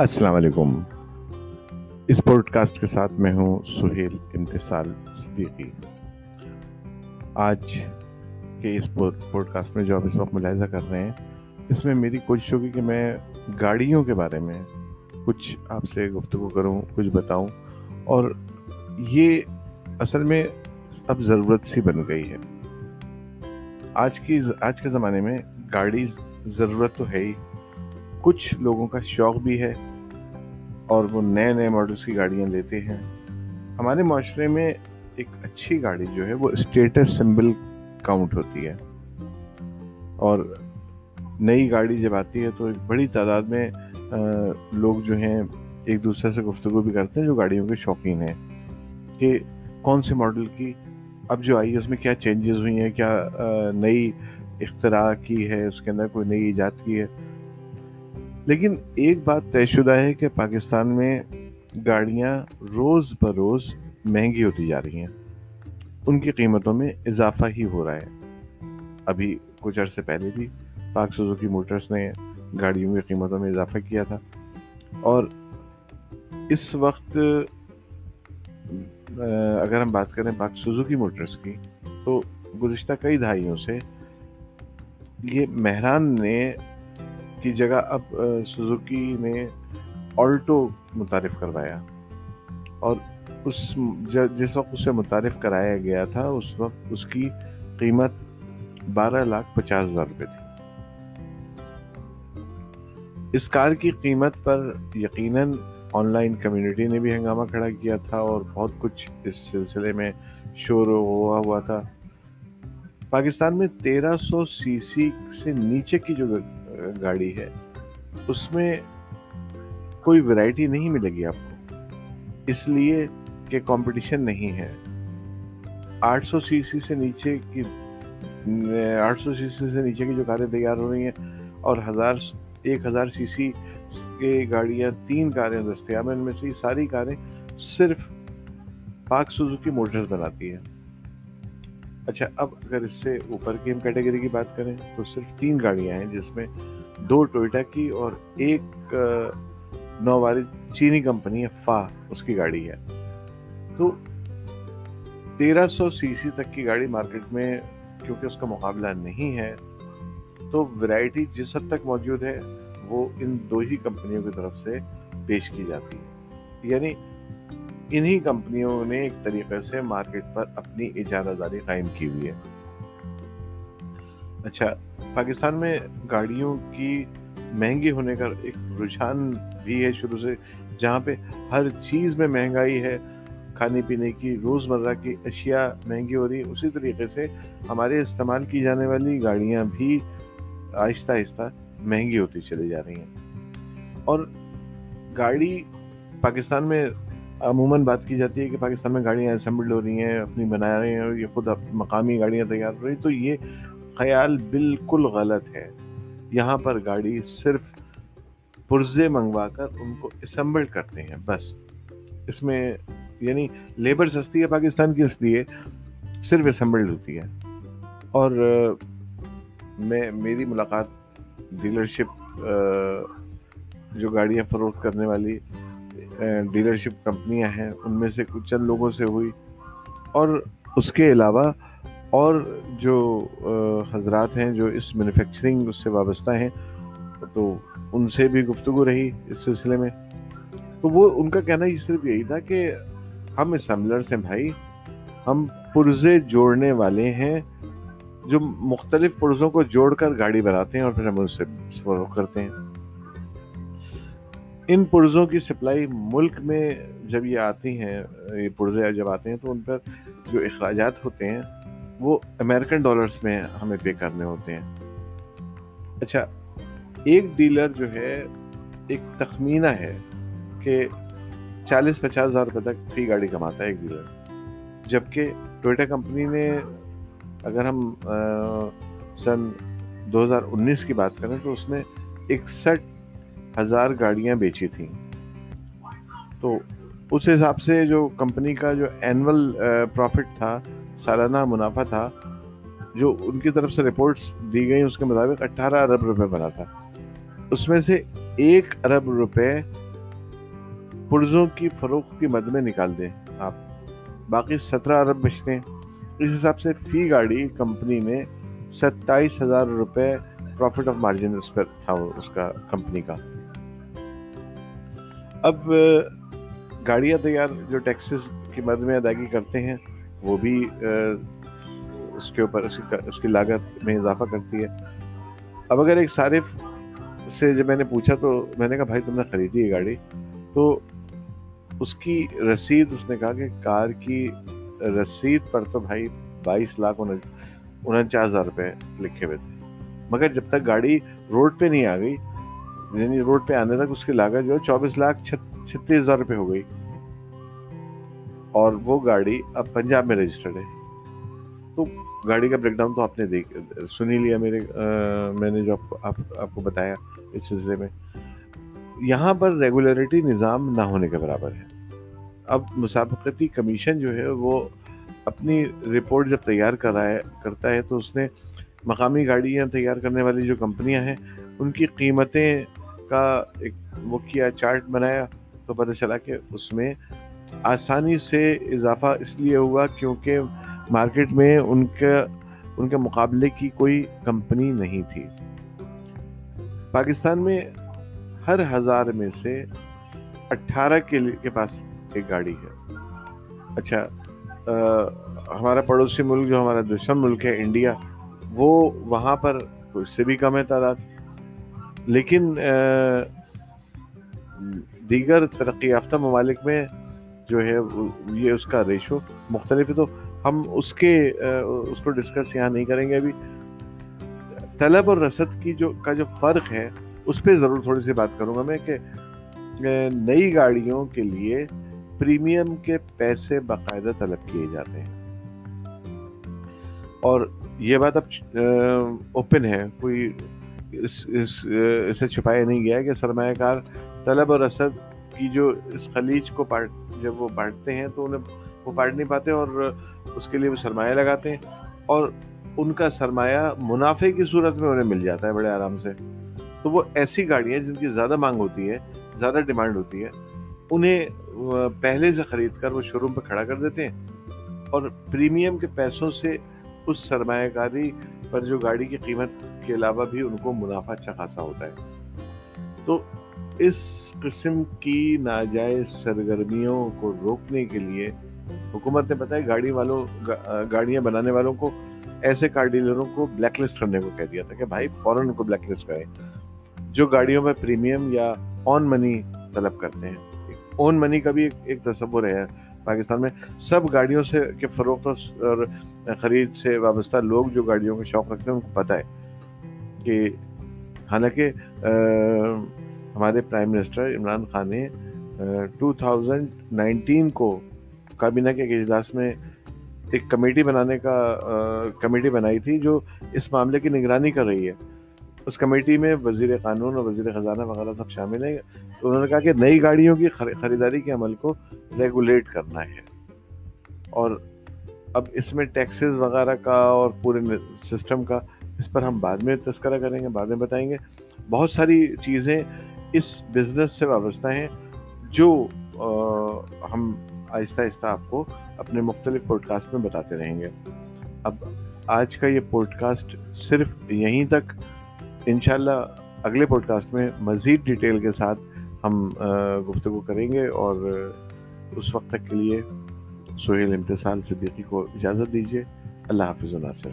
السلام علیکم۔ اس pod cost کے ساتھ میں ہوں سہیل امتصال صدیقی۔ آج کے اس پوڈ کاسٹ میں جو آپ اس وقت ملاحظہ کر رہے ہیں، اس میں میری کوشش ہوگی کہ میں گاڑیوں کے بارے میں کچھ آپ سے گفتگو کروں، کچھ بتاؤں۔ اور یہ اصل میں اب ضرورت سی بن گئی ہے۔ آج کی آج کے زمانے میں گاڑی ضرورت تو ہے ہی۔ کچھ لوگوں کا شوق بھی ہے اور وہ نئے نئے ماڈلس کی گاڑیاں لیتے ہیں۔ ہمارے معاشرے میں ایک اچھی گاڑی جو ہے وہ اسٹیٹس سمبل کاؤنٹ ہوتی ہے۔ اور نئی گاڑی جب آتی ہے تو ایک بڑی تعداد میں لوگ جو ہیں ایک دوسرے سے گفتگو بھی کرتے ہیں جو گاڑیوں کے شوقین ہیں۔ کہ کون سے ماڈل کی اب جو آئی ہے اس میں کیا چینجز ہوئی ہیں، کیا نئی اختراع کی ہے، اس کے اندر کوئی نئی ایجاد کی ہے۔ لیکن ایک بات طے شدہ ہے کہ پاکستان میں گاڑیاں روز بروز مہنگی ہوتی جا رہی ہیں۔ ان کی قیمتوں میں اضافہ ہی ہو رہا ہے۔ ابھی کچھ عرصے پہلے بھی پاک سوزوکی موٹرس نے گاڑیوں کی قیمتوں میں اضافہ کیا تھا۔ اور اس وقت اگر ہم بات کریں پاک سوزوکی موٹرس کی، تو گزشتہ کئی دہائیوں سے یہ مہران نے کی جگہ اب سوزوکی نے آلٹو متعارف کروایا۔ اور اس جس وقت اسے متعارف کرایا گیا تھا، اس وقت اس کی قیمت بارہ لاکھ پچاس ہزار روپے تھی۔ اس کار کی قیمت پر یقیناً آن لائن کمیونٹی نے بھی ہنگامہ کھڑا کیا تھا اور بہت کچھ اس سلسلے میں شور ہوا ہوا تھا۔ پاکستان میں تیرہ سو سی سی سے نیچے کی جو گاڑی ہے، اس میں کوئی ورائٹی نہیں ملے گی آپ کو۔ اس لیے کہ کمپٹیشن نہیں ہے۔ آٹھ سو سی سی سے نیچے کی، آٹھ سو سی سی سے نیچے کی جو کاریں تیار ہو رہی ہیں، اور ہزار، ایک ہزار سی سی کے گاڑیاں، تین کاریں دستیاب ہیں، ان میں سے یہ ساری کاریں صرف پاک سوزو کی موٹرز بناتی ہیں۔ اچھا اب اگر اس سے اوپر کی ہم کیٹیگری کی بات کریں تو صرف تین گاڑیاں ہیں جس میں دو ٹوئٹا کی اور ایک نو والی چینی کمپنی ہے، فا، اس کی گاڑی ہے۔ تو تیرہ سو سی سی تک کی گاڑی مارکیٹ میں کیونکہ اس کا مقابلہ نہیں ہے، تو ورائٹی جس حد تک موجود ہے، وہ ان دو ہی کمپنیوں کی طرف سے پیش کی جاتی ہے۔ یعنی انہی کمپنیوں نے ایک طریقے سے مارکیٹ پر اپنی اجارہ داری قائم کی ہوئی ہے۔ اچھا پاکستان میں گاڑیوں کی مہنگی ہونے کا ایک رجحان بھی ہے شروع سے، جہاں پہ ہر چیز میں مہنگائی ہے۔ کھانے پینے کی روز مرہ کی اشیاء مہنگی ہو رہی اسی طریقے سے ہمارے استعمال کی جانے والی گاڑیاں بھی آہستہ آہستہ مہنگی ہوتی چلی جا رہی ہیں۔ اور گاڑی پاکستان میں عموماً بات کی جاتی ہے کہ پاکستان میں گاڑیاں اسمبلڈ ہو رہی ہیں، اپنی بنا رہے ہیں اور یہ خود مقامی گاڑیاں تیار ہو رہی تو یہ خیال بالکل غلط ہے۔ یہاں پر گاڑی صرف پرزے منگوا کر ان کو اسمبلڈ کرتے ہیں، بس۔ اس میں یعنی لیبر سستی ہے پاکستان کی، اس لیے صرف اسمبلڈ ہوتی ہے۔ اور میں، میری ملاقات ڈیلرشپ جو گاڑیاں فروخت کرنے والی ڈیلرشپ کمپنیاں ہیں، ان میں سے کچھ چند لوگوں سے ہوئی۔ اور اس کے علاوہ اور جو حضرات ہیں جو اس مینوفیکچرنگ اس سے وابستہ ہیں، تو ان سے بھی گفتگو رہی اس سلسلے میں۔ تو وہ، ان کا کہنا یہ صرف یہی تھا کہ ہم اسمبلرس ہیں بھائی، ہم پرزے جوڑنے والے ہیں جو مختلف پرزوں کو جوڑ کر گاڑی بناتے ہیں اور پھر ہم ان سے فروغ کرتے ہیں۔ ان پرزوں کی سپلائی ملک میں جب یہ آتی ہیں، یہ پرزے جب آتے ہیں تو ان پر جو اخراجات ہوتے ہیں، وہ امریکن ڈالرز میں ہمیں پے کرنے ہوتے ہیں۔ اچھا ایک ڈیلر جو ہے، ایک تخمینہ ہے کہ چالیس پچاس ہزار روپے تک فی گاڑی کماتا ہے ایک ڈیلر جبکہ ٹوئٹا کمپنی نے، اگر ہم سن دو ہزار انیس کی بات کریں تو اس میں اکسٹھ ہزار گاڑیاں بیچی تھیں۔ تو اس حساب سے جو کمپنی کا جو اینول پروفٹ تھا، سالانہ منافع تھا، جو ان کی طرف سے رپورٹس دی گئی اس کے مطابق اٹھارہ ارب روپے بنا تھا۔ اس میں سے ایک ارب روپے پرزوں کی فروخت کی مد میں نکال دیں آپ۔ باقی سترہ ارب بچتے ہیں۔ اس حساب سے فی گاڑی کمپنی نے ستائیس ہزار روپے پروفٹ آف مارجن اس پر تھا اس کا کمپنی کا۔ اب گاڑیاں تیار جو ٹیکسز کی مد میں ادائیگی کرتے ہیں، وہ بھی اس کے اوپر، اس کی لاگت میں اضافہ کرتی ہے۔ اب اگر ایک صارف سے جب میں نے پوچھا تو میں نے کہا، بھائی، تم نے خریدی ہے گاڑی؟ تو اس کی رسید، اس نے کہا کہ کار کی رسید پر تو بھائی بائیس لاکھ انچاس ہزار روپے لکھے ہوئے تھے۔ مگر جب تک گاڑی روڈ پہ نہیں آ گئی یعنی روڈ پہ آنے تک اس کی لاگت جو ہے چوبیس لاکھ چھتیس ہزار روپے ہو گئی۔ اور وہ گاڑی اب پنجاب میں رجسٹرڈ ہے۔ تو گاڑی کا بریک ڈاؤن تو آپ نے دیکھ سنی لیا میرے میں نے جو آپ کو بتایا اس سلسلے میں۔ یہاں پر ریگولیرٹی نظام نہ ہونے کے برابر ہے۔ اب مسابقتی کمیشن جو ہے وہ اپنی رپورٹ جب تیار کر رہا ہے، کرتا ہے تو اس نے مقامی گاڑیاں تیار کرنے والی جو کمپنیاں ہیں، ان کی قیمتیں کا ایک وہ کیا چارٹ بنایا تو پتہ چلا کہ اس میں آسانی سے اضافہ اس لیے ہوا کیونکہ مارکیٹ میں ان کا ان کے مقابلے کی کوئی کمپنی نہیں تھی۔ پاکستان میں ہر ہزار میں سے اٹھارہ کے پاس ایک گاڑی ہے۔ اچھا ہمارا پڑوسی ملک جو ہمارا دشمن ملک ہے انڈیا، وہ وہاں پر تو اس سے بھی کم ہے تعداد۔ لیکن دیگر ترقی یافتہ ممالک میں جو ہے یہ اس کا ریشو مختلف ہے، تو ہم اس کے اس کو ڈسکس یہاں نہیں کریں گے ابھی۔ طلب اور رسد کی جو، کا جو فرق ہے، اس پہ ضرور تھوڑی سی بات کروں گا میں کہ نئی گاڑیوں کے لیے پریمیم کے پیسے باقاعدہ طلب کیے جاتے ہیں۔ اور یہ بات اب اوپن ہے، کوئی اس اسے چھپایا نہیں گیا کہ سرمایہ کار طلب اور رسد کی جو اس خلیج کو پارٹ جب وہ بانٹتے ہیں تو انہیں وہ بانٹ نہیں پاتے اور اس کے لیے وہ سرمایہ لگاتے ہیں اور ان کا سرمایہ منافع کی صورت میں انہیں مل جاتا ہے بڑے آرام سے۔ تو وہ ایسی گاڑیاں جن کی زیادہ مانگ ہوتی ہے، زیادہ ڈیمانڈ ہوتی ہے، انہیں پہلے سے خرید کر وہ شو روم پہ کھڑا کر دیتے ہیں اور پریمیم کے پیسوں سے اس سرمایہ کاری پر جو گاڑی کی قیمت کے علاوہ بھی ان کو منافع اچھا خاصا ہوتا ہے۔ تو اس قسم کی ناجائز سرگرمیوں کو روکنے کے لیے حکومت نے بتایا گاڑی والوں گاڑیاں بنانے والوں کو، ایسے کار ڈیلروں کو بلیک لسٹ کرنے کو کہہ دیا تھا کہ بھائی فوراً ان کو بلیک لسٹ کریں۔ جو گاڑیوں میں پریمیم یا آن منی طلب کرتے ہیں۔ آن منی کا بھی ایک تصور ہے۔ پاکستان میں سب گاڑیوں سے کے فروخت اور خرید سے وابستہ لوگ جو گاڑیوں کا شوق رکھتے ہیں، ان کو پتہ ہے کہ حالانکہ ہمارے پرائم منسٹر عمران خان نے ٹو تھاؤزنڈ نائنٹین کو کابینہ کے ایک اجلاس میں ایک کمیٹی بنانے کا کمیٹی بنائی تھی جو اس معاملے کی نگرانی کر رہی ہے۔ اس کمیٹی میں وزیر قانون اور وزیر خزانہ وغیرہ سب شامل ہیں۔ تو انہوں نے کہا کہ نئی گاڑیوں کی خریداری کے عمل کو ریگولیٹ کرنا ہے۔ اور اب اس میں ٹیکسز وغیرہ کا اور پورے سسٹم کا اس پر ہم بعد میں تذکرہ کریں گے، بعد میں بتائیں گے۔ بہت ساری چیزیں اس بزنس سے وابستہ ہیں جو ہم آہستہ آہستہ آپ کو اپنے مختلف پوڈ کاسٹ میں بتاتے رہیں گے۔ اب آج کا یہ پوڈ کاسٹ صرف یہیں تک انشاءاللہ اگلے پوڈ کاسٹ میں مزید ڈیٹیل کے ساتھ ہم گفتگو کریں گے اور اس وقت تک کے لیے سہیل امتصال صدیقی کو اجازت دیجیے۔ اللہ حافظ ناصر